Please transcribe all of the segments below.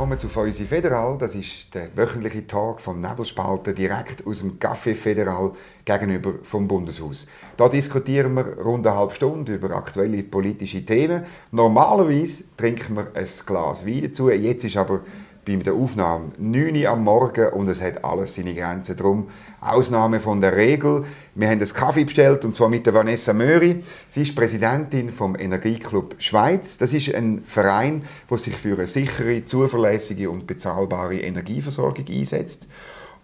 willkommen zu Feusi Federal. Das ist der wöchentliche Tag vom Nebelspalter direkt aus dem Café Federal gegenüber vom Bundeshaus. Da diskutieren wir rund eine halbe Stunde über aktuelle politische Themen. Normalerweise trinken wir ein Glas Wein dazu. Jetzt ist aber bei der Aufnahme 9 Uhr am Morgen und es hat alles seine Grenzen. Darum Ausnahme von der Regel. Wir haben einen Kaffee bestellt und zwar mit der Vanessa Möri. Sie ist Präsidentin vom Energieclub Schweiz. Das ist ein Verein, der sich für eine sichere, zuverlässige und bezahlbare Energieversorgung einsetzt.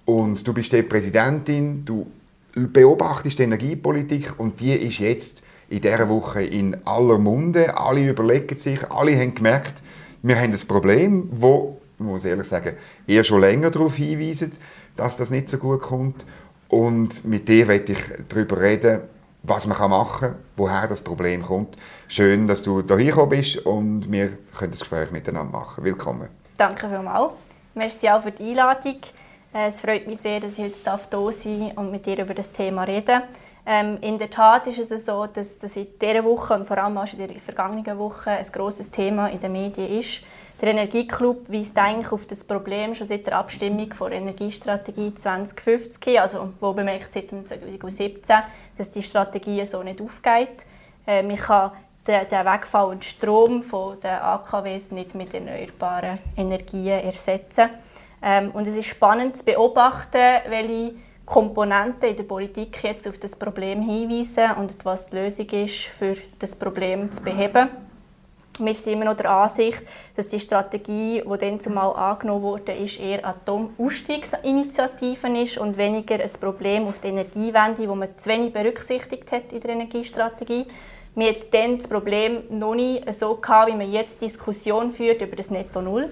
Und du bist die Präsidentin, du beobachtest die Energiepolitik und die ist jetzt in dieser Woche in aller Munde. Alle überlegen sich, alle haben gemerkt, wir haben ein Problem, wo muss ehrlich sagen, eher schon länger darauf hinweisen, dass das nicht so gut kommt. Und mit dir werde ich darüber reden, was man machen kann, woher das Problem kommt. Schön, dass du hier gekommen bist und wir können das Gespräch miteinander machen. Willkommen. Danke vielmals. Merci auch für die Einladung. Äh, es freut mich sehr, dass ich heute hier sein darf und mit dir über das Thema reden ähm, In der Tat ist es so, dass, dass in dieser Woche und vor allem auch in der vergangenen Woche ein grosses Thema in den Medien ist. Der Energieclub weist eigentlich auf das Problem schon seit der Abstimmung der Energiestrategie 2050, also wo bemerkt seit 2017, dass die Strategie so nicht aufgeht. Äh, man kann den, den wegfallenden Strom von den AKWs nicht mit erneuerbaren Energien ersetzen. Ähm, und es ist spannend zu beobachten, welche Komponenten in der Politik jetzt auf das Problem hinweisen und was die Lösung ist, für das Problem zu beheben. Wir sind immer noch der Ansicht, dass die Strategie, die dann zumal angenommen wurde, ist, eher Atomausstiegsinitiativen ist und weniger ein Problem auf die Energiewende, das man zu wenig berücksichtigt hat in der Energiestrategie. Wir hatten dann das Problem noch nicht so gehabt, wie man jetzt Diskussion führt über das Netto Null.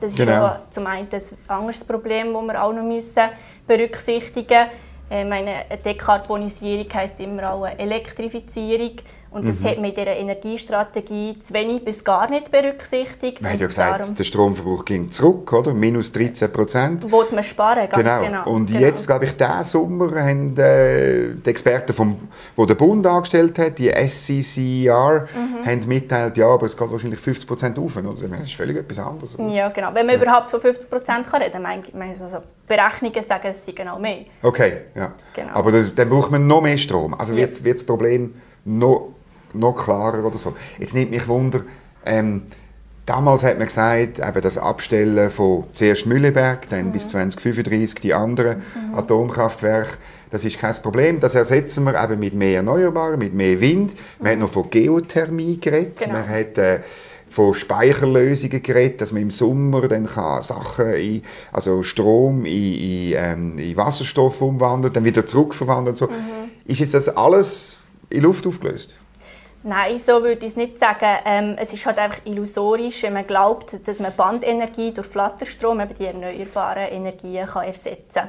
Das ist genau. zum einen ein anderes Problem, das wir auch noch müssen berücksichtigen müssen. Äh, meine Dekarbonisierung heisst immer auch eine Elektrifizierung. Und das mhm. hat man in dieser Energiestrategie zu wenig bis gar nicht berücksichtigt. Man hat ja gesagt, der Stromverbrauch ging zurück, oder? Minus 13 Prozent. Wollte man sparen, ganz genau. genau. Und genau. jetzt, glaube ich, diesen Sommer haben äh, die Experten, vom, die der Bund angestellt hat, die SCCER, mhm. haben mitteilt, ja, aber es geht wahrscheinlich 50 Prozent auf. Oder? Das ist völlig etwas anderes. Oder? Ja, genau. Wenn man ja. überhaupt von 50 Prozent reden kann, meine ich, also Berechnungen sagen, es sei genau mehr. Okay, ja. Genau. Aber das, dann braucht man noch mehr Strom. Also wird, wird das Problem noch noch klarer oder so. Jetzt nimmt mich Wunder, ähm, damals hat man gesagt, eben das Abstellen von zuerst Mühleberg, dann mhm. bis 2035 die anderen mhm. Atomkraftwerke, das ist kein Problem. Das ersetzen wir eben mit mehr Erneuerbaren, mit mehr Wind. Man hat noch von Geothermie geredet. Genau. Man hat äh, von Speicherlösungen geredet, dass man im Sommer dann kann Sachen in, also Strom in, in, ähm, in Wasserstoff umwandeln, dann wieder zurückverwandeln. So. Mhm. Ist jetzt das alles in Luft aufgelöst? Nein, so würde ich es nicht sagen. Ähm, es ist halt einfach illusorisch, wenn man glaubt, dass man Bandenergie durch Flatterstrom, eben die erneuerbaren Energien, kann ersetzen kann.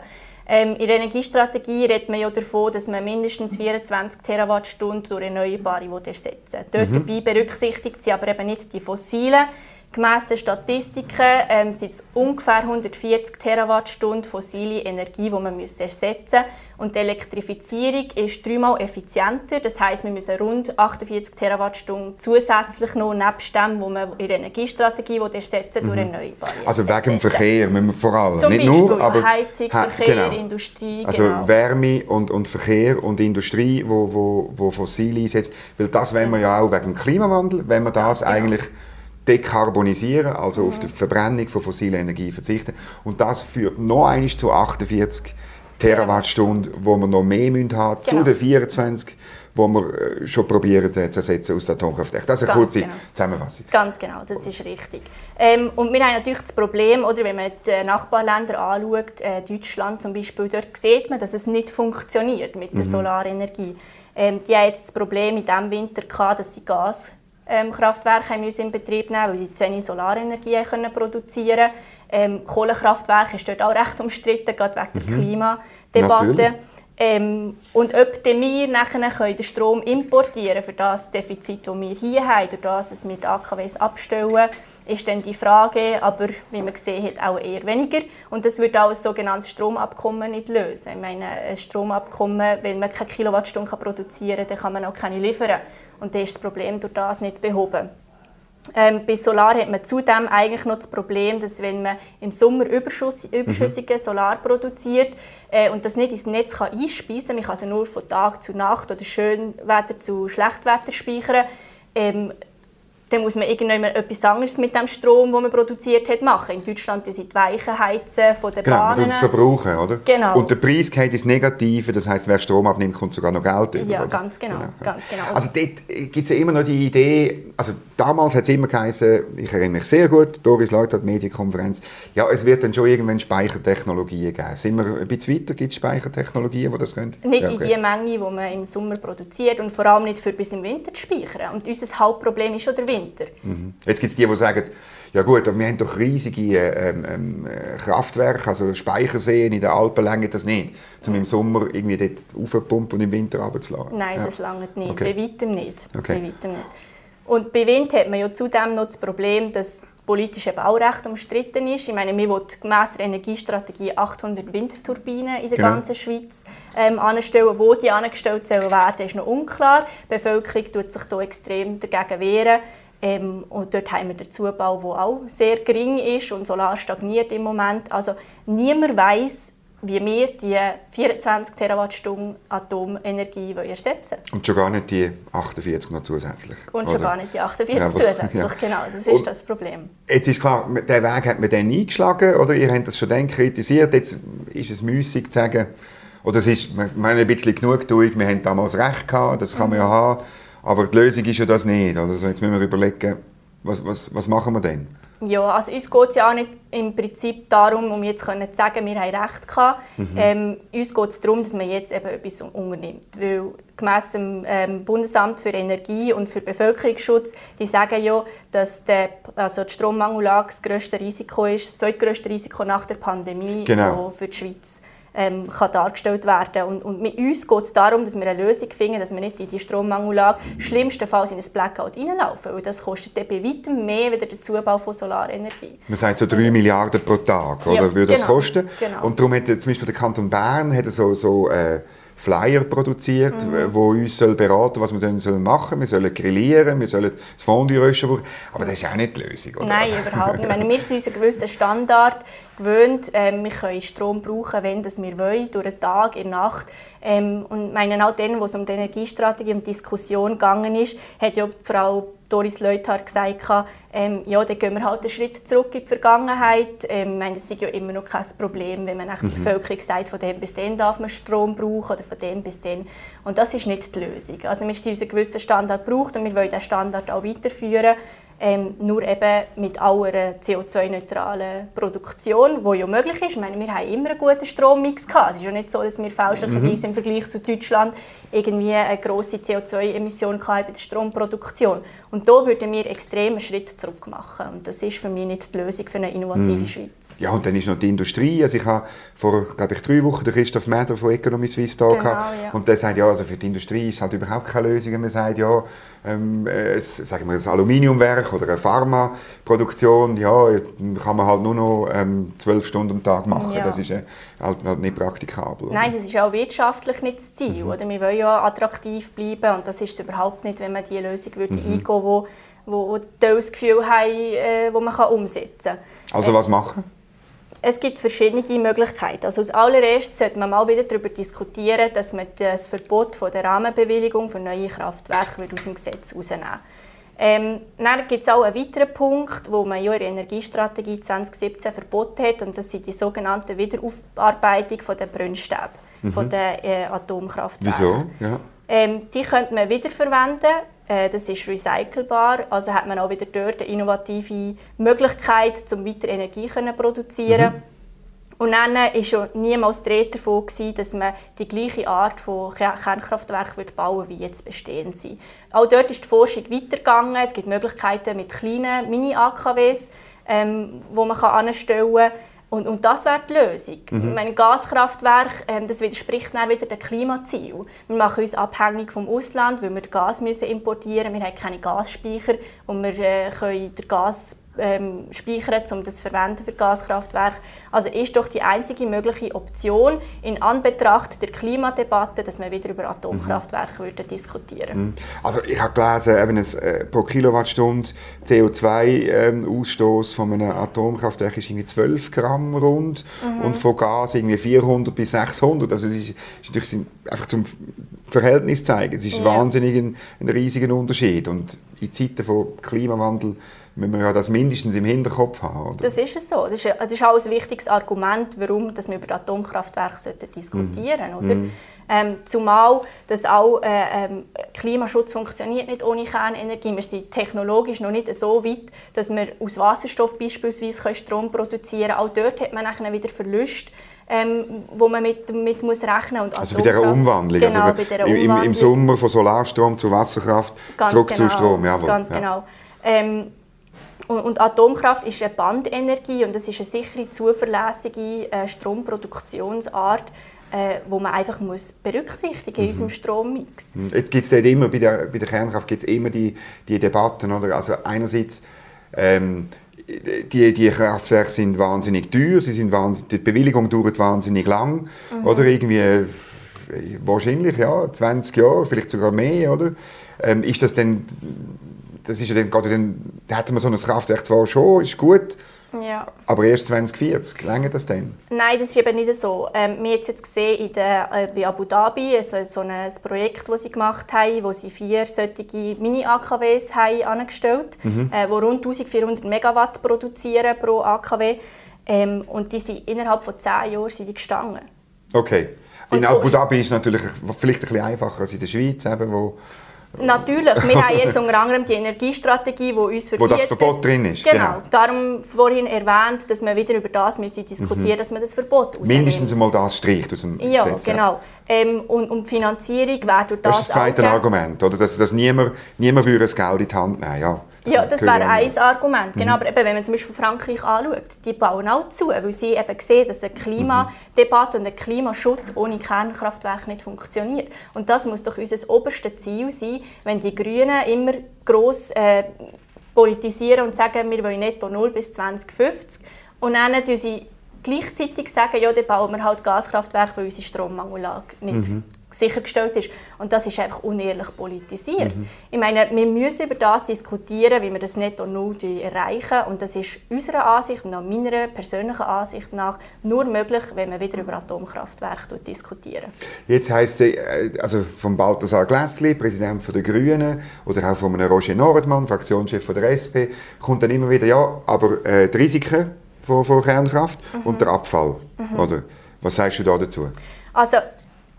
Ähm, in der Energiestrategie redet man ja davon, dass man mindestens 24 Terawattstunden durch Erneuerbare ersetzen will. Dort mhm. dabei berücksichtigt sie aber eben nicht die fossilen Gemäss den Statistiken ähm, sind es ungefähr 140 Terawattstunden fossile Energie, die man müsste ersetzen müsste. Und die Elektrifizierung ist dreimal effizienter. Das heißt, wir müssen rund 48 Terawattstunden zusätzlich noch nebst dem, was man in der Energiestrategie ersetzen will, durch mhm. Erneuerbare Also wegen dem Verkehr müssen wir vor allem. Zum Nicht Beispiel, nur, aber Heizung, Verkehr, genau. Industrie. Also genau. Wärme und, und Verkehr und Industrie, wo, wo, wo fossile einsetzt. Weil das wollen wir ja auch wegen dem Klimawandel, wenn wir das genau. eigentlich dekarbonisieren, also auf die Verbrennung von fossiler Energie verzichten. Und das führt noch einmal zu 48 Terawattstunden, wo wir noch mehr haben müssen, genau. zu den 24 wo wir äh, schon probieren zu ersetzen aus der Atomkraftwerk. Das ist eine kurze genau. Zusammenfassung. Ganz genau, das ist richtig. Ähm, und wir haben natürlich das Problem, oder, wenn man die Nachbarländer anschaut, äh, Deutschland zum Beispiel, dort sieht man, dass es nicht funktioniert mit der mhm. Solarenergie. Ähm, die haben das Problem in diesem Winter gehabt, dass sie Gas ähm, Kraftwerke haben in Betrieb nehmen, weil sie zu wenig Solarenergie können produzieren ähm, Kohlekraftwerke ist dort auch recht umstritten, gerade wegen der mhm. Klimadebatte. Ähm, und ob wir nachher den Strom importieren für das Defizit, das wir hier haben, durch das, dass wir die AKWs abstellen, ist dann die Frage, aber wie man gesehen hat, auch eher weniger. Und das wird auch ein sogenanntes Stromabkommen nicht lösen. Ich meine, ein Stromabkommen, wenn man keine Kilowattstunde produzieren kann, dann kann man auch keine liefern. Und dann ist das Problem durch das nicht behoben. Ähm, bei Solar hat man zudem eigentlich noch das Problem, dass wenn man im Sommer überschüss, überschüssige mhm. Solar produziert äh, und das nicht ins Netz kann einspeisen kann, man kann also nur von Tag zu Nacht oder Schönwetter zu Schlechtwetter speichern, ähm, dann muss man irgendwann etwas anderes mit dem Strom, den man produziert hat, machen. In Deutschland sind die Weichen heizen von den genau, Bahnen. Genau, verbrauchen, oder? Genau. Und der Preis geht ins Negative, das heißt, wer Strom abnimmt, kommt sogar noch Geld über. Ja, oder? ganz genau, genau. ganz genau. Also dort gibt es ja immer noch die Idee, also damals hat es immer geheißen, ich erinnere mich sehr gut, Doris Leutert, Medienkonferenz, ja, es wird dann schon irgendwann Speichertechnologien geben. Sind wir ein bisschen weiter, gibt es Speichertechnologien, die das können? Nicht ja, okay. in die Menge, die man im Sommer produziert und vor allem nicht für bis im Winter zu speichern. Und unser Hauptproblem ist schon der Winter. Winter. Mhm. Jetzt gibt es die, die sagen, ja gut, aber wir haben doch riesige ähm, ähm, Kraftwerke, also Speicherseen in den Alpen länger das nicht, um im Sommer irgendwie dort aufzupumpen und im Winter runterzulassen. Nein, ja. das lange nicht, okay. bei weitem nicht. Okay. Bei weitem nicht. Und bei Wind hat man ja zudem noch das Problem, dass politisch eben auch recht umstritten ist. Ich meine, wir wollen gemäss der Energiestrategie 800 Windturbinen in der genau. ganzen Schweiz ähm, anstellen. Wo die angestellt sollen werden, ist noch unklar. Die Bevölkerung tut sich hier extrem dagegen wehren. Ähm, und dort haben wir den Zubau, der auch sehr gering ist und Solar stagniert im Moment. Also niemand weiß, wie wir die 24 Terawattstunden Atomenergie ersetzen wollen. Und schon gar nicht die 48 noch zusätzlich. Und oder? schon gar nicht die 48 ja, zusätzlich, ja. genau. Das ist und das Problem. Jetzt ist klar, den Weg hat man dann eingeschlagen, oder ihr habt das schon dann kritisiert. Jetzt ist es müßig zu sagen, oder es ist, wir haben ein bisschen genug durch, wir haben damals recht gehabt, das kann man ja mhm. haben. Aber die Lösung ist ja das nicht. Also jetzt müssen wir überlegen, was, was, was machen wir denn? Ja, also uns geht es ja auch nicht im Prinzip darum, um jetzt zu sagen, wir haben Recht gehabt. Mhm. Ähm, uns geht es darum, dass man jetzt eben etwas unternimmt. Weil gemäss dem ähm, Bundesamt für Energie und für Bevölkerungsschutz, die sagen ja, dass der, also die Strommangellage das grösste Risiko ist, das zweitgrößte Risiko nach der Pandemie genau. für die Schweiz ähm, kann dargestellt werden und, und mit uns geht es darum, dass wir eine Lösung finden, dass wir nicht in die Strommangellage schlimmstenfalls in ein Blackout reinlaufen, weil das kostet dann bei weitem mehr als der Zubau von Solarenergie. Man sagt so 3 Milliarden pro Tag, oder, ja, würde das genau, kosten? Genau. Und darum hat zum Beispiel der Kanton Bern hat so, so äh, Flyer produziert, mhm. wo uns soll beraten was wir dann sollen machen Wir sollen grillieren, wir sollen das Fondue rösten. Aber das ist auch nicht die Lösung, oder? Nein, überhaupt nicht. Ich meine, wir sind unseren gewissen Standard gewöhnt. Ähm, wir können Strom brauchen, wenn das wir wollen, durch den Tag, in der Nacht. Ähm, und meine auch dann, wo es um die Energiestrategie und Diskussion gegangen ist, hat ja Frau Doris Leuthard gesagt, ähm, ja, dann gehen wir halt einen Schritt zurück in die Vergangenheit. Ähm, ich meine, das ist ja immer noch kein Problem, wenn man mhm. die Bevölkerung sagt, von dem bis dann darf man Strom brauchen oder von dem bis dann. Und das ist nicht die Lösung. Also wir sind unseren gewissen Standard braucht und wir wollen diesen Standard auch weiterführen. Ähm, nur eben mit aller CO2-neutralen Produktion, die ja möglich ist. Ich meine, wir haben immer einen guten Strommix gehabt. Es ist ja nicht so, dass wir fälschlicherweise mhm. im Vergleich zu Deutschland irgendwie eine grosse CO2-Emission bei der Stromproduktion. Und da würden wir extrem einen Schritt zurück machen. Und das ist für mich nicht die Lösung für eine innovative mhm. Schweiz. Ja, und dann ist noch die Industrie. Also ich habe vor, glaube ich, drei Wochen den Christoph Mäder von Economy Suisse da genau, gehabt. Ja. Und der sagt, ja, also für die Industrie ist es halt überhaupt keine Lösung. Man sagt, ja, ähm, äh, sagen wir, ein Aluminiumwerk oder eine Pharmaproduktion, ja, kann man halt nur noch ähm, zwölf Stunden am Tag machen. Ja. Das ist äh, halt, halt, nicht praktikabel. Oder? Nein, das ist auch wirtschaftlich nicht das Ziel. Mhm. Oder? Wir wollen ja attraktiv bleiben und das ist es überhaupt nicht, wenn man diese Lösung würde mhm. eingehen würde, wo, wo, das Gefühl haben, äh, wo man kann umsetzen kann. Also was machen? Es gibt verschiedene Möglichkeiten. Also als allererstes sollte man mal wieder darüber diskutieren, dass man das Verbot von der Rahmenbewilligung für neue Kraftwerke aus dem Gesetz herausnehmen ähm, dann gibt es auch einen weiteren Punkt, wo man ja in der Energiestrategie 2017 verboten hat, und das sind die sogenannte Wiederaufarbeitung von der Brennstäbe, mhm. von den äh, Atomkraftwerken. Wieso? Ja. Ähm, die könnte man wiederverwenden äh, das ist recycelbar, also hat man auch wieder dort eine innovative Möglichkeit, um weiter Energie zu produzieren. Mhm. Und dann war ja niemals die Rede davon, dass man die gleiche Art von Kernkraftwerken bauen wie jetzt bestehend sind. Auch dort ist die Forschung weitergegangen. Es gibt Möglichkeiten mit kleinen Mini-AKWs, ähm, wo man anstellen kann. Und, und das wäre die Lösung. Mhm. Meine Gaskraftwerk, ähm, das widerspricht dann wieder dem Klimaziel. Wir machen uns abhängig vom Ausland, weil wir Gas müssen importieren müssen. Wir haben keine Gasspeicher und wir äh, können den Gas ähm, speichern, um das zu verwenden für Gaskraftwerke. Also ist doch die einzige mögliche Option in Anbetracht der Klimadebatte, dass wir wieder über Atomkraftwerke mhm. würden diskutieren. Mhm. Also ich habe gelesen, eben ein, äh, pro Kilowattstunde CO2-Ausstoß ähm, von einem Atomkraftwerk ist irgendwie 12 Gramm rund mhm. und von Gas irgendwie 400 bis 600. Also es ist, ist natürlich einfach zum Verhältnis zeigen. Es ist ja. wahnsinnig ein, ein riesiger Unterschied und in Zeiten von Klimawandel müssen wir ja das mindestens im Hinterkopf haben. Oder? Das ist es so. Das ist, das ist auch ein wichtiges Argument, warum dass wir über Atomkraftwerke diskutieren sollten. Mhm. Ähm, zumal dass auch äh, ähm, Klimaschutz funktioniert nicht ohne Kernenergie. Wir sind technologisch noch nicht so weit, dass wir aus Wasserstoff beispielsweise Strom produzieren können. Auch dort hat man nachher wieder Verluste. Ähm, wo man mit, mit muss rechnen muss. Also bei dieser Umwandlung, genau, also bei dieser Umwandlung. Im, Im, Sommer von Solarstrom zu Wasserkraft, Ganz zurück genau, zu Strom. Jawohl. Ganz ja. genau. Ähm, und, Atomkraft ist eine Bandenergie und das ist eine sichere, zuverlässige äh, Stromproduktionsart, äh, wo man einfach muss berücksichtigen mhm. in unserem Strommix. Mhm. Jetzt gibt es immer bei der, bei der Kernkraft gibt's immer die, die Debatten, oder? Also einerseits ähm, die, die Kraftwerke sind wahnsinnig teuer, sie sind wahnsinnig, die Bewilligung dauert wahnsinnig lang, mhm. oder irgendwie äh, wahrscheinlich ja 20 Jahre, vielleicht sogar mehr, oder? Ähm, ist das denn das ist ja dann, gerade dann, da hätte man so ein Kraftwerk zwar schon, ist gut, ja. aber erst 2040, länger das denn? Nein, das ist eben nicht so. Ähm, wir haben jetzt gesehen in der, äh, bei Abu Dhabi, also so ein Projekt, das sie gemacht haben, wo sie vier solche Mini-AKWs haben angestellt mhm. äh, wo rund 1400 Megawatt produzieren pro AKW. Ähm, und die sind innerhalb von zehn Jahren sind die gestanden. Okay. In Abu Dhabi ist es natürlich vielleicht ein bisschen einfacher als in der Schweiz, eben, wo Natürlich, wir haben jetzt unter anderem die Energiestrategie, die uns verbietet. Wo das Verbot drin ist. Genau. genau. Darum vorhin erwähnt, dass man wieder über das müsste diskutieren müsste, mhm. dass man das Verbot ausnimmt. Mindestens einmal das streicht aus dem ja, Gesetz. Genau. Ja, ähm, und, und die Finanzierung wäre durch das Das ist das zweite Argument, oder? Dass, dass niemand, niemand würde das Geld in die Hand nehmen ja. Ja, das wäre ein Argument. Genau, mhm. aber eben, wenn man zum Beispiel Frankreich anschaut, die bauen auch zu, weil sie eben sehen, dass eine Klimadebatte und ein Klimaschutz ohne Kernkraftwerke nicht funktioniert. Und das muss doch unser oberstes Ziel sein, wenn die Grünen immer gross äh, politisieren und sagen, wir wollen netto 0 bis 2050 und dann sie gleichzeitig sagen, ja, dann bauen wir halt Gaskraftwerke, weil unsere Strommangellage nicht mhm sichergestellt ist. Und das ist einfach unehrlich politisiert. Mhm. Ich meine, wir müssen über das diskutieren, wie wir das Netto Null erreichen. Und das ist unserer Ansicht nach, meiner persönlichen Ansicht nach, nur möglich, wenn wir wieder über Atomkraftwerke diskutieren. Jetzt heisst es, äh, also von Balthasar Glättli, Präsident der Grünen, oder auch von einem Roger Nordmann, Fraktionschef der SP, kommt dann immer wieder, ja, aber äh, die Risiken von, von Kernkraft mhm. und der Abfall. Mhm. Oder? Was sagst du da dazu? Also,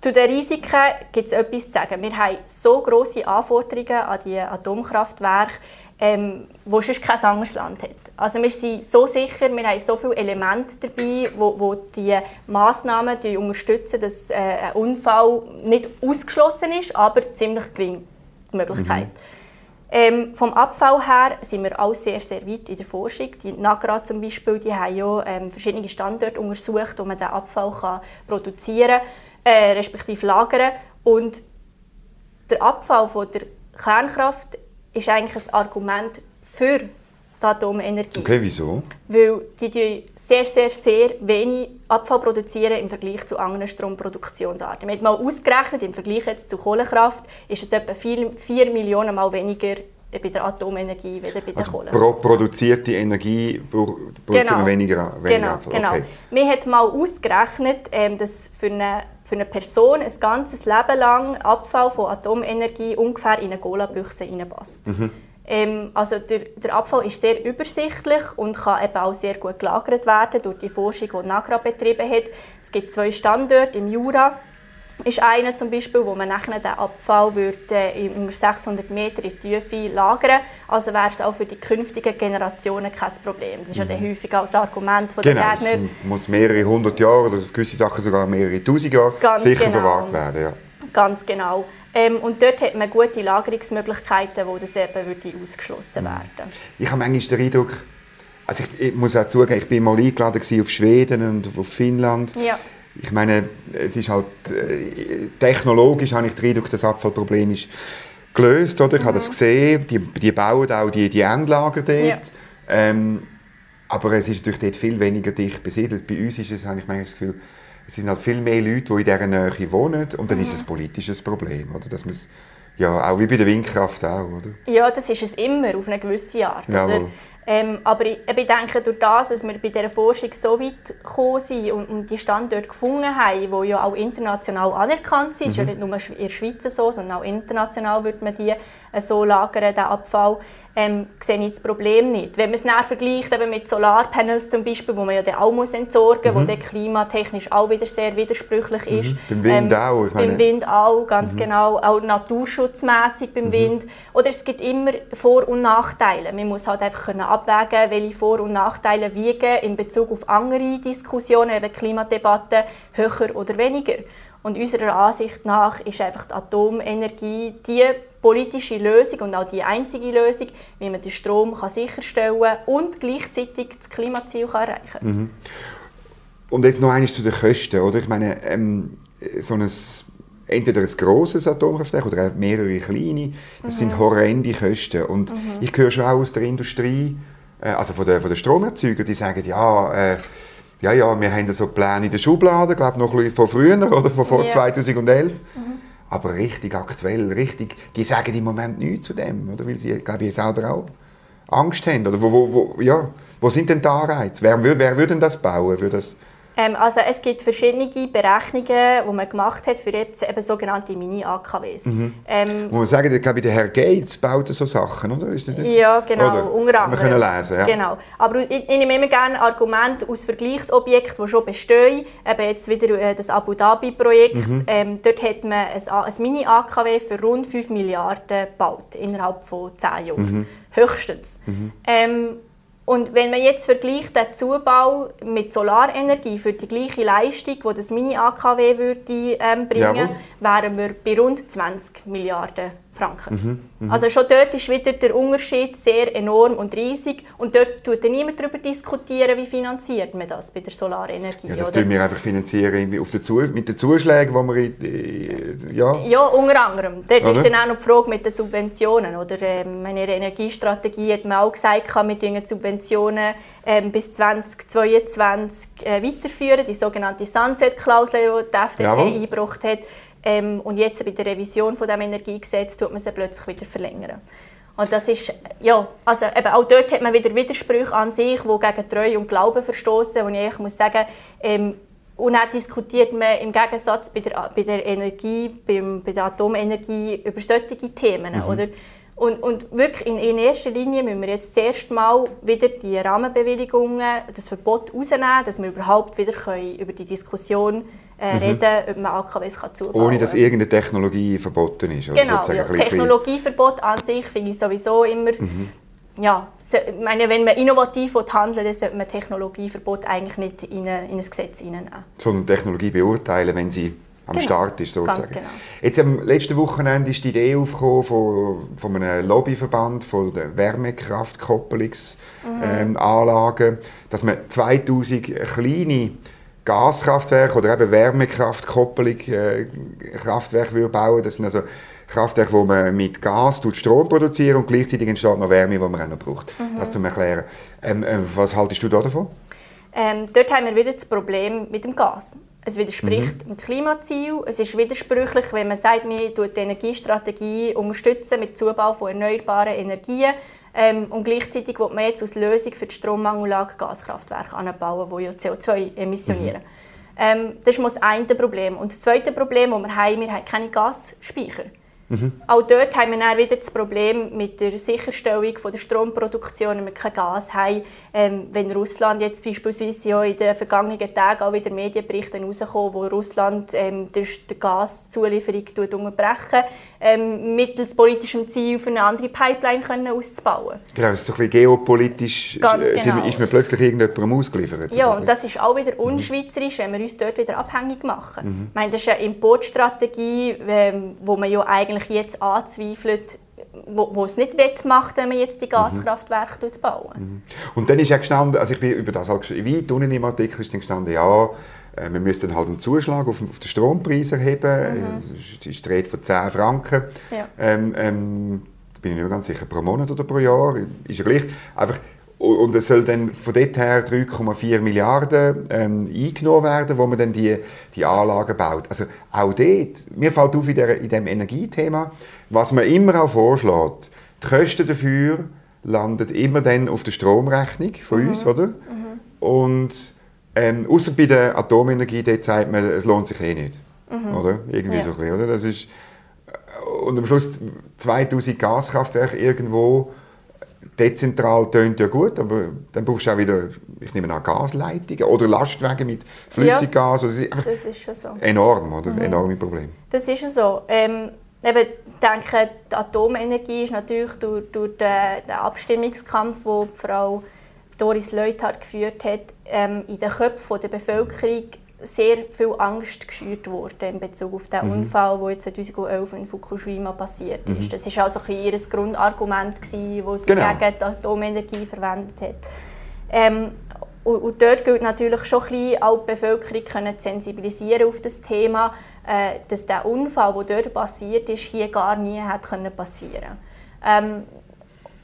zu den Risiken gibt es etwas zu sagen. Wir haben so grosse Anforderungen an die Atomkraftwerke, ähm, wo sonst kein anderes Land hat. Also wir sind so sicher, wir haben so viele Elemente dabei, wo, wo die Massnahmen die unterstützen, dass äh, ein Unfall nicht ausgeschlossen ist, aber ziemlich gering die Möglichkeit. Mhm. Ähm, vom Abfall her sind wir auch sehr, sehr weit in der Forschung. Die NAGRA zum Beispiel, die haben ja ähm, verschiedene Standorte untersucht, wo man den Abfall kann produzieren kann äh, respektive lagern. Und der Abfall von der Kernkraft ist eigentlich ein Argument für die Atomenergie. Okay, wieso? Weil die sehr, sehr, sehr wenig Abfall produzieren im Vergleich zu anderen Stromproduktionsarten. Wir haben mal ausgerechnet, im Vergleich jetzt zu Kohlekraft ist es etwa 4, 4 Millionen Mal weniger bei der Atomenergie wie bei der also Kohle. Pro produzierte Energie produzieren genau. weniger, weniger genau, Abfall. Genau. Okay. Wir haben mal ausgerechnet, ähm, dass für eine für eine Person ein ganzes Leben lang Abfall von Atomenergie ungefähr in eine Cola-Büchse reinpasst. Mhm. Ähm, also der, der, Abfall ist sehr übersichtlich und kann eben auch sehr gut gelagert werden durch die Forschung, die NAGRA betrieben hat. Es gibt zwei Standorte im Jura ist einer zum Beispiel, wo man nachher den Abfall würde äh, unter 600 Meter in die Tiefe lagern Also wäre es auch für die künftigen Generationen kein Problem. Das ist ja mhm. häufig das Argument von genau, Gegner. Es muss mehrere hundert Jahre oder gewisse Sachen sogar mehrere tausend Jahre Ganz sicher genau. verwahrt werden. Ja. Ganz genau. Ähm, und dort hat man gute Lagerungsmöglichkeiten, wo das eben würde ausgeschlossen mhm. werden Ich habe manchmal den Eindruck, also ich, ich muss auch zugeben, ich war mal eingeladen auf Schweden und auf Finnland. Ja ich meine, es ist halt, äh, technologisch habe ich den Eindruck, das Abfallproblem ist gelöst, oder? Ich mhm. habe das mhm. gesehen, die, die bauen auch die, die Endlager dort. Ja. Ähm, aber es ist natürlich dort viel weniger dicht besiedelt. Bei uns ist es, habe ich manchmal das Gefühl, es sind halt viel mehr Leute, die in dieser Nähe wohnen und dann mhm. ist es ein politisches Problem, oder? Dass ja, auch wie bei der Windkraft auch, oder? Ja, das ist es immer, auf eine gewisse Art. Oder? Ähm, aber ich, ich denke, durch das, dass wir bei dieser Forschung so weit gekommen sind und, und die Standorte gefunden haben, die ja auch international anerkannt sind, mhm. ist ja mhm. nicht nur in der Schweiz so, sondern auch international wird man die äh, so lagern, den Abfall, ähm, sehe ich das Problem nicht. Wenn man es dann vergleicht eben mit Solarpanels zum Beispiel, wo man ja dann auch muss entsorgen muss, mhm. wo dann klimatechnisch auch wieder sehr widersprüchlich mhm. ist. Beim Wind ähm, auch. Ich meine... Beim Wind auch, ganz mhm. genau. Auch naturschutzmässig beim mhm. Wind. Oder es gibt immer Vor- und Nachteile. Man muss halt einfach können abwägen, welche Vor- und Nachteile wiegen in Bezug auf andere Diskussionen, eben Klimadebatten, höher oder weniger. Und unserer Ansicht nach ist einfach die Atomenergie die politische Lösung und auch die einzige Lösung, wie man den Strom kann sicherstellen kann und gleichzeitig das Klimaziel kann erreichen kann. Mhm. Und jetzt noch eines zu den Kosten. Oder? Ich meine, ähm, so ein, entweder ein grosses Atomkraftwerk oder mehrere kleine, das mhm. sind horrende Kosten. Und mhm. ich höre schon auch aus der Industrie, also von den, von den Stromerzeugern, die sagen, ja, äh, ja, ja, wir haben so Pläne in der Schublade, glaube noch von früher oder von vor ja. 2011. Mhm. Aber richtig aktuell, richtig, die sagen im Moment nichts zu dem, oder? weil sie, glaube ich, selber auch Angst haben. Oder wo, wo, wo, ja, wo sind denn die Anreize? Wer, wer würde denn das bauen? Würde das ähm, also es gibt verschiedene Berechnungen, die man gemacht hat für jetzt eben sogenannte Mini-AKWs. Mhm. Ähm, Wo man sagen, ich glaube, der Herr Gates baut so Sachen, oder? Ist das nicht? Ja, genau, oder? unter anderem. Wir können lesen, ja. Genau. Aber ich, ich nehme immer gerne Argumente aus Vergleichsobjekten, die schon bestehen. Eben jetzt wieder äh, das Abu Dhabi-Projekt. Mhm. Ähm, dort hat man ein, ein Mini-AKW für rund 5 Milliarden gebaut, innerhalb von 10 Jahren. Mhm. Höchstens. Mhm. Ähm, und wenn man jetzt vergleicht den Zubau mit Solarenergie für die gleiche Leistung, die das Mini-AKW würde ähm, bringen, Jawohl. wären wir bei rund 20 Milliarden Franken. Mhm, mh. Also schon dort ist wieder der Unterschied sehr enorm und riesig und dort tut niemand darüber diskutieren, wie finanziert man das bei der Solarenergie. Ja, das tun wir einfach finanzieren auf den mit den Zuschlägen, die wir in, ja. Ja, unter anderem. Dort oder? ist dann auch noch die Frage mit den Subventionen. Oder, ähm, meine Energiestrategie hat man auch gesagt, kann mit den Subventionen ähm, bis 2022 äh, weiterführen, die sogenannte Sunset-Klausel, die die FDP Jawohl. eingebracht hat. Ähm, und jetzt bei der Revision von dem Energiegesetz tut man sie plötzlich wieder verlängern. Und das ist, ja, also eben auch dort hat man wieder Widersprüche an sich, die gegen Treue und Glauben verstoßen, wo ich muss sagen, ähm, und dann diskutiert man im Gegensatz bei der, bei der Energie, beim, bei der Atomenergie über solche Themen, mhm. oder? Und, und wirklich in, in, erster Linie müssen wir jetzt zuerst mal wieder die Rahmenbewilligungen, das Verbot rausnehmen, dass wir überhaupt wieder können über die Diskussion äh, mhm. reden, ob man AKWs kann zubauen Ohne dass irgendeine Technologie verboten ist? Oder genau, ja, Technologieverbot an sich finde ich sowieso immer... Mhm. Ja, ich meine, wenn man innovativ handeln will, dann sollte man Technologieverbot eigentlich nicht in, eine, in ein Gesetz hineinnehmen. Sondern Technologie beurteilen, wenn sie am genau. Start ist sozusagen. Genau. Jetzt am letzten Wochenende ist die Idee aufgekommen von, von einem Lobbyverband von der Wärmekraftkopplungsanlagen, mhm. ähm, dass man 2000 kleine Gaskraftwerke oder eben Wärmekraftkopplung äh, Kraftwerke würde bauen. Das sind also Kraftwerke, wo man mit Gas Strom produziert und gleichzeitig entsteht noch Wärme, die man auch noch braucht. Mhm. Das zum Erklären. Ähm, äh, was haltest du da davon? Ähm, dort haben wir wieder das Problem mit dem Gas. Es widerspricht mhm. dem Klimaziel. Es ist widersprüchlich, wenn man sagt, wir die Energiestrategie unterstützen mit Zubau von erneuerbaren Energien ähm, und gleichzeitig will man jetzt als Lösung für die Strommangellage Gaskraftwerke anbauen, die ja CO2 emissionieren. Mhm. Ähm, das ist das eine Problem. Und das zweite Problem, das wir haben, wir haben keine Gasspeicher. Mhm. Auch dort haben wir dann wieder das Problem mit der Sicherstellung von der Stromproduktion, wenn wir kein Gas haben. Ähm, wenn Russland jetzt beispielsweise ja in den vergangenen Tagen auch wieder Medienberichte herauskommen, wo Russland ähm, die Gaszulieferung unterbrechen ähm, mittels politischem Ziel für eine andere Pipeline können auszubauen. Genau, das ist so ein bisschen geopolitisch, Ganz äh, genau. ist man plötzlich irgendjemandem ausgeliefert. Ja, und das ist auch wieder mhm. unschweizerisch, mhm. wenn wir uns dort wieder abhängig machen. Mhm. Ich meine, das ist eine Importstrategie, ähm, wo man ja eigentlich jetzt anzweifelt, wo, wo es nicht wettmacht, wenn man jetzt die mhm. Gaskraftwerke mhm. bauen. Und dann ist ja gestanden, also ich bin über das halt weit unten im Artikel ist dann gestanden, ja, äh, wir müssen halt einen Zuschlag auf, auf den Strompreis erheben. Mhm. Es ist die Rede von 10 Franken. Ja. Ähm, ähm, bin ich nicht mehr ganz sicher, pro Monat oder pro Jahr, ist ja gleich. Einfach, und es soll dann von dort her 3,4 Milliarden ähm, eingenommen werden, wo man dann die, die Anlagen baut. Also auch dort, mir fällt auf in, der, in dem Energiethema, was man immer auch vorschlägt, die Kosten dafür landen immer dann auf der Stromrechnung von mhm. uns, oder? Mhm. Und ähm, außer bei der Atomenergie, dort sagt man, es lohnt sich eh nicht, mhm. oder? Irgendwie ja. so ein bisschen, oder? Das ist, äh, und am Schluss 2000 Gaskraftwerke irgendwo dezentral tönt ja gut, aber dann brauchst du auch wieder, ich nehme an, Gasleitungen oder Lastwagen mit Flüssiggas. Ja, das, ist das ist schon so. Enorm, oder? Mhm. Enorme Problem. Das ist so. Ähm, eben, ich denke, die Atomenergie ist natürlich durch, durch den, den Abstimmungskampf, den Frau Doris Leuthard geführt hat, ähm, in den Köpfen der Bevölkerung sehr viel Angst geschürt wurde in Bezug auf den mhm. Unfall, der 2011 in Fukushima passiert ist. Mhm. Das war also ein ihr Grundargument, das sie genau. gegen die Atomenergie verwendet hat. Ähm, und, und, dort gilt natürlich schon ein bisschen, auch die Bevölkerung können sensibilisieren auf das Thema, äh, dass der Unfall, der dort passiert ist, hier gar nie können passieren. Ähm,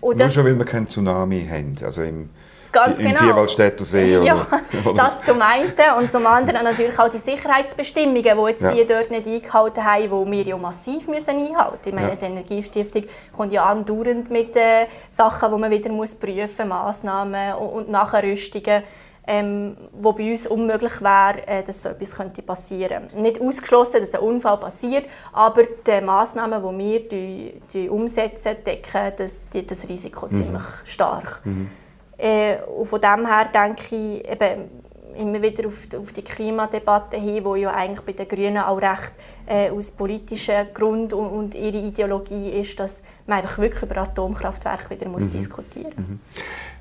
Nur schon, weil wir keinen Tsunami haben. Also im Ganz Im genau. Vierwaldstätter See? Oder? Ja, das zum einen. Und zum anderen natürlich auch die Sicherheitsbestimmungen, die jetzt ja. die dort nicht eingehalten haben, die wir ja massiv müssen einhalten müssen. Ich meine, ja. die Energiestiftung kommt ja andauernd mit äh, Sachen, die man wieder muss prüfen muss, Massnahmen und, und Nachrüstungen. Ähm, wo bei uns unmöglich wäre, äh, dass so etwas könnte passieren könnte. Nicht ausgeschlossen, dass ein Unfall passiert, aber die Massnahmen, die wir die, die umsetzen, decken das, die, das Risiko mhm. ziemlich stark. Mhm. Äh, und von dem her denke ich eben immer wieder auf, auf die Klimadebatte hin, wo ja eigentlich bei den Grünen auch recht äh, aus politischen Grund und, und, ihre Ideologie ist, dass man einfach wirklich über Atomkraftwerke wieder muss mhm. diskutieren muss. Mhm.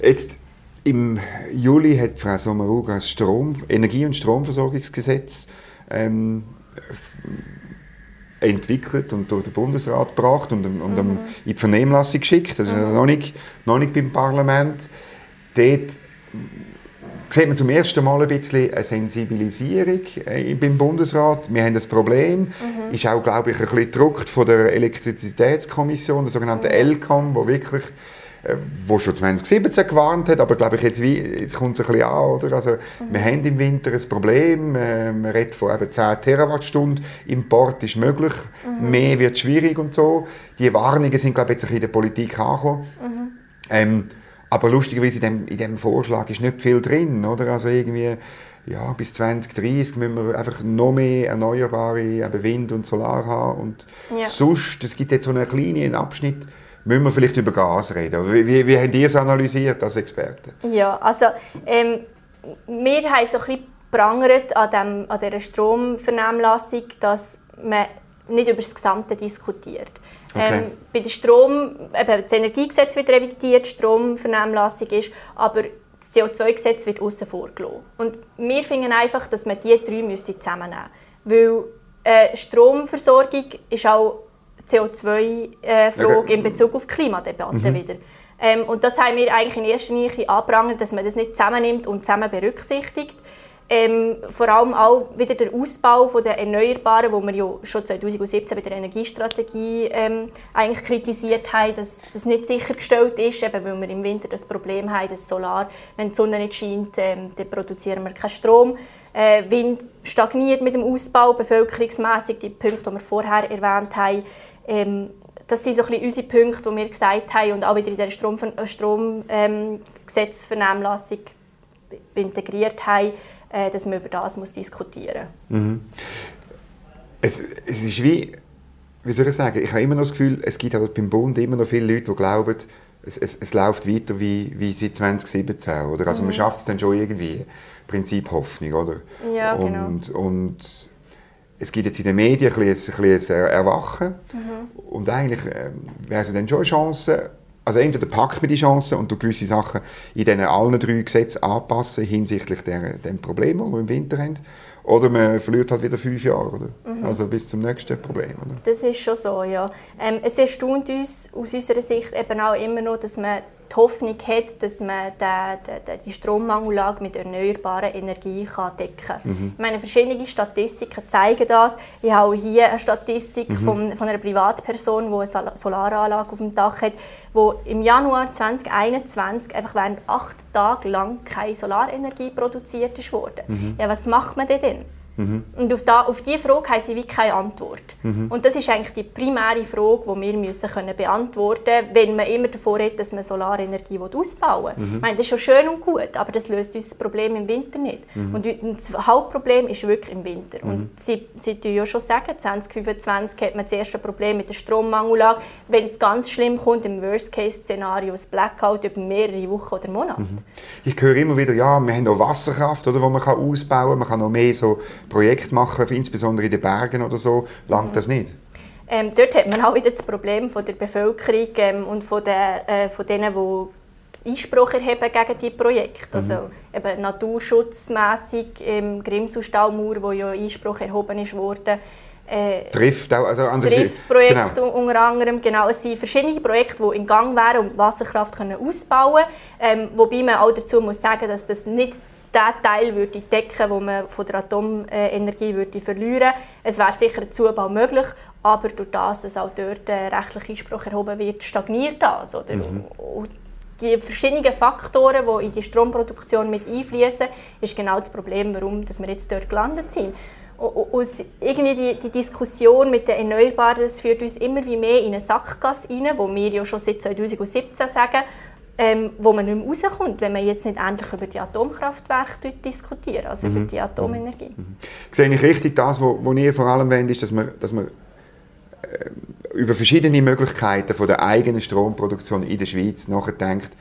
Jetzt im Juli hat Frau Sommaruga das Strom, Energie- und Stromversorgungsgesetz ähm, entwickelt und durch den Bundesrat gebracht und, und mhm. in die Vernehmlassung geschickt. Das ist mhm. noch, nicht, noch nicht beim Parlament dort sieht man zum ersten Mal ein bisschen eine Sensibilisierung äh, beim Bundesrat. Wir haben das Problem, mhm. ist auch, glaube ich, ein bisschen gedruckt von der Elektrizitätskommission, der sogenannten mhm. ELCOM, wo wirklich äh, wo schon 2017 gewarnt hat, aber glaube ich jetzt, wie, jetzt kommt es ein bisschen an, oder? Also, mhm. wir haben im Winter ein Problem, äh, man redet von eben 10 Terawattstunden, Import ist möglich, mhm. mehr wird schwierig und so. Die Warnungen sind, glaube ich, jetzt in der Politik angekommen. Mhm. Ähm, aber lustigerweise in dem, in dem Vorschlag ist nicht viel drin, oder? Also irgendwie, ja, bis 2030 müssen wir einfach noch mehr erneuerbare eben Wind- und Solar haben. Und ja. sonst, es gibt jetzt so einen kleinen Abschnitt, müssen wir vielleicht über Gas reden. Wie, wie, wie habt ihr es analysiert als Experten? Ja, also ähm, wir haben so ein bisschen prangert an, dem, an dieser Stromvernehmlassung, dass man nicht über das Gesamte diskutiert. Okay. Ähm, bei der Strom, eben das Energiegesetz wird revidiert, Stromvernehmlassung ist, aber das CO2-Gesetz wird außen vor gelassen. Und wir finden einfach, dass man diese drei müsste zusammennehmen müsste. Weil äh, Stromversorgung ist auch CO2-Frage äh, in Bezug auf die Klimadebatte mhm. wieder. Ähm, und das haben wir eigentlich in erster Linie angeprangert, dass man das nicht zusammennimmt und zusammen berücksichtigt. Ähm, vor allem auch wieder der Ausbau der Erneuerbaren, wo wir ja schon 2017 bei der Energiestrategie ähm, eigentlich kritisiert haben, dass das nicht sichergestellt ist, eben weil wir im Winter das Problem haben, dass Solar, wenn die Sonne nicht scheint, ähm, dann produzieren wir keinen Strom. Äh, Wind stagniert mit dem Ausbau, bevölkerungsmässig die Punkte, die wir vorher erwähnt haben. Ähm, das sind so ein bisschen unsere Punkte, die wir gesagt haben und auch wieder in der Stromgesetzvernehmlassung Strom, ähm, integriert haben äh, dass man über das muss diskutieren muss. Mhm. Es, es ist wie, wie soll ich sagen, ich habe immer noch das Gefühl, es gibt halt beim Bund immer noch viele Leute, die glauben, es, es, es läuft weiter wie, wie seit 2017. Oder? Also mhm. man schafft es dann schon irgendwie. Prinzip Hoffnung, oder? Ja, genau. Und, und es gibt jetzt in den Medien ein bisschen, ein bisschen Erwachen. Mhm. Und eigentlich äh, wäre es dann schon eine Chance, also entweder packt man die Chance und du gewisse Sachen in diesen allen drei Gesetzen anpassen hinsichtlich der, dem Problem, das wir im Winter haben. Oder man verliert halt wieder fünf Jahre, oder? Mhm. Also bis zum nächsten Problem. Oder? Das ist schon so, ja. Ähm, es erstaunt uns aus unserer Sicht eben auch immer noch, dass man die die Hoffnung hat, dass man den, den, die Strommangellage mit erneuerbarer Energie kann decken kann. Mhm. Ich meine, verschiedene Statistiken zeigen das. Ich habe hier eine Statistik mhm. von, von einer Privatperson, die eine Solaranlage auf dem Dach hat, wo im Januar 2021 einfach während acht Tagen lang keine Solarenergie produziert wurde. Mhm. Ja, was macht man denn? Mhm. Und auf, da, auf diese Frage haben sie wie keine Antwort. Mhm. Und das ist eigentlich die primäre Frage, die wir müssen können beantworten müssen, wenn man immer davor redet, dass man Solarenergie ausbauen will. Mhm. Ich meine, das ist schon schön und gut, aber das löst uns das Problem im Winter nicht. Mhm. Und das Hauptproblem ist wirklich im Winter. Und mhm. sie, sie tun ja schon sagen, 2025 hat man das erste Problem mit der Strommangellage. Wenn es ganz schlimm kommt, im Worst-Case-Szenario, ein Blackout über mehrere Wochen oder Monate. Mhm. Ich höre immer wieder, ja, wir haben noch Wasserkraft, oder, die man ausbauen kann. Man kann noch mehr so Projekt machen, insbesondere in den Bergen oder so, langt das nicht? Ähm, dort hat man auch wieder das Problem von der Bevölkerung ähm, und von, der, äh, von denen, die Einspruch erheben gegen diese Projekte. Mhm. Also eben naturschutzmässig im Grimsau-Staumauer, wo ja Einspruch erhoben ist worden, äh, trifft auch, also an Trift-Projekt genau. unter anderem, genau. Es sind verschiedene Projekte, die im Gang wären, um die Wasserkraft können ausbauen ähm, Wobei man auch dazu muss sagen, dass das nicht diesen Teil würde decken, den man von der Atomenergie würde verlieren würde. Es wäre sicher ein Zubau möglich, aber durch das, dass auch dort äh, rechtlicher Einspruch erhoben wird, stagniert das. Oder? Mhm. Die verschiedenen Faktoren, die in die Stromproduktion mit einfließen, ist genau das Problem, warum wir jetzt dort gelandet sind. Und irgendwie die, die, Diskussion mit den Erneuerbaren das führt uns immer wie mehr in eine Sackgasse rein, wo wir ja schon seit 2017 sagen, ähm, wo man nicht mehr rauskommt, wenn man jetzt nicht endlich über die Atomkraftwerke diskutiert, also mhm. über die Atomenergie. Mhm. mhm. Sehe ich richtig, das, was ihr vor allem wollt, ist, dass man, dass man äh, über verschiedene Möglichkeiten von der eigenen Stromproduktion in der Schweiz nachdenkt,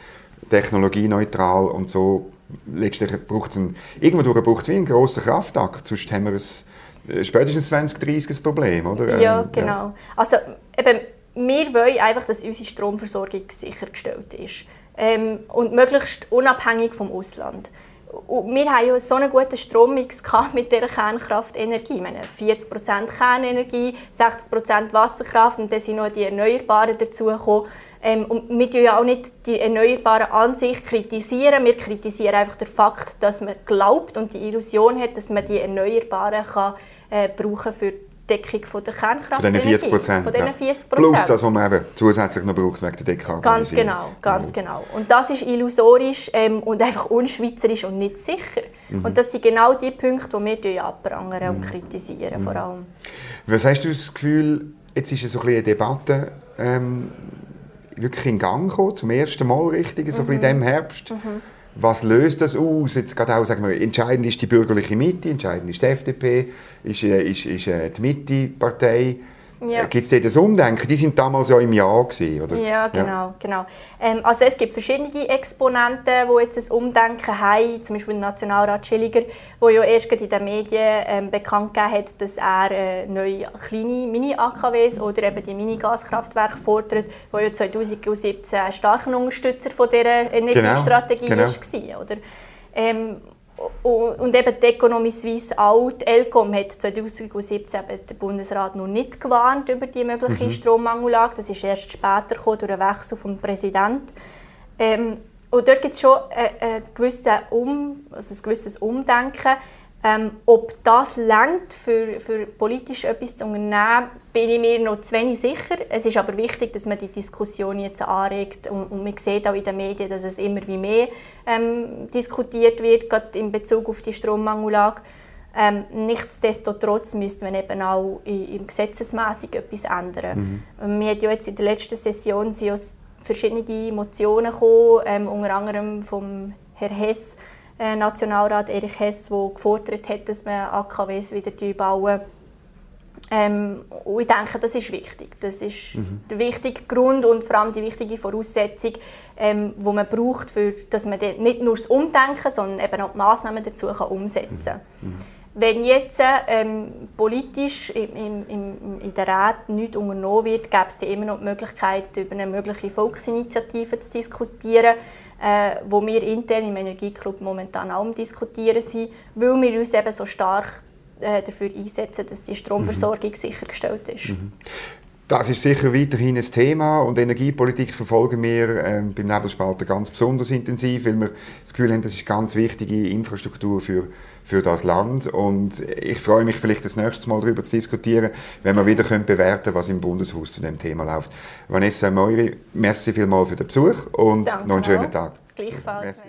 technologieneutral und so letztlich braucht es ein, irgendwo braucht es wie einen grossen Kraftakt, sonst haben wir ein, äh, spätestens 2030 ein Problem, oder? Ja, ähm, genau. Ja. Also eben, wir wollen einfach, dass unsere Stromversorgung sichergestellt ist ähm, und möglichst unabhängig vom Ausland. Und wir haben ja so einen guten Strommix mit dieser Kernkraftenergie. Ich meine, 40% Kernenergie, 60% Wasserkraft und dann sind noch die Erneuerbaren dazugekommen. Ähm, und wir ja auch nicht die Erneuerbaren an sich kritisieren, wir kritisieren einfach den Fakt, dass man glaubt und die Illusion hat, dass man die Erneuerbaren kann, äh, brauchen die Deckung von der Kernkraft. Von diesen 40 Prozent. Ja. 40 Plus das, was man eben zusätzlich noch braucht wegen der Dekarbon. Ganz genau, ganz ja. genau. Und das ist illusorisch ähm, und einfach unschweizerisch und nicht sicher. Mhm. Und das sind genau die Punkte, die wir abprangern mhm. und kritisieren mhm. vor allem. Was hast du das Gefühl, jetzt ist so ein eine Debatte ähm, wirklich in Gang gekommen, zum ersten Mal richtig, so mhm. in diesem Herbst. Mhm was löst das aus? Jetzt gerade auch, sagen wir, entscheidend ist die bürgerliche Mitte, entscheidend ist die FDP, ist, äh, ist, ist äh, die Mitte-Partei. Ja. Äh, gibt es dort ein Umdenken? Die sind damals ja im Jahr gewesen, oder? Ja, genau. Ja. genau. Ähm, also es gibt verschiedene Exponenten, die jetzt ein Umdenken haben. Zum Beispiel Nationalrat Schilliger, der ja erst in den Medien ähm, bekannt gegeben hat, dass er äh, neue kleine Mini-AKWs oder eben die Mini-Gaskraftwerke fordert, die ja 2017 ein starker Unterstützer von dieser Energiestrategie genau. genau. war. Oder? Ähm, und eben die Economy Suisse alt, ELCOM, hat 2017 der Bundesrat noch nicht gewarnt über die mögliche mhm. Strommangellage. Das ist erst später gekommen, durch den Wechsel vom Präsidenten. Ähm, und dort gibt es schon ein, ein, um, also ein gewisses Umdenken. Ähm, ob das längt für, für politisch etwas zu unternehmen, bin ich mir noch zu wenig sicher. Es ist aber wichtig, dass man die Diskussion jetzt anregt und, und man sieht auch in den Medien, dass es immer wie mehr ähm, diskutiert wird, gerade in Bezug auf die Strommangellage. Ähm, nichtsdestotrotz müsste man eben auch im Gesetzesmäßig etwas ändern. Mhm. Wir haben ja jetzt in der letzten Session sind verschiedene Motionen gekommen, ähm, unter anderem vom Herrn Hess, Nationalrat Erich Hess, der gefordert hat, dass man AKWs wieder bauen. Ähm, und ich denke, das ist wichtig. Das ist mhm. der wichtige Grund und vor allem die wichtige Voraussetzung, ähm, die man braucht, für, dass man nicht nur das Umdenken, sondern eben auch die Massnahmen dazu kann umsetzen kann. Mhm. Wenn jetzt ähm, politisch im, im, in der Rat nichts unternommen wird, gäbe es immer noch die Möglichkeit, über eine mögliche Volksinitiative zu diskutieren, äh, wo wir intern im Energieclub momentan auch am diskutieren sind, weil wir uns eben so stark äh, dafür einsetzen, dass die Stromversorgung mhm. sichergestellt ist. Mhm. Das ist sicher weiterhin ein Thema und Energiepolitik verfolgen wir äh, beim Nebelspalter ganz besonders intensiv, weil wir das Gefühl haben, das ist ganz wichtige Infrastruktur für, für das Land und ich freue mich vielleicht das nächste Mal darüber zu diskutieren, wenn wir wieder können bewerten was im Bundeshaus zu dem Thema läuft. Vanessa Meuri, merci vielmals für den Besuch und Danke noch einen schönen. Tag. Gleichfalls. Merci.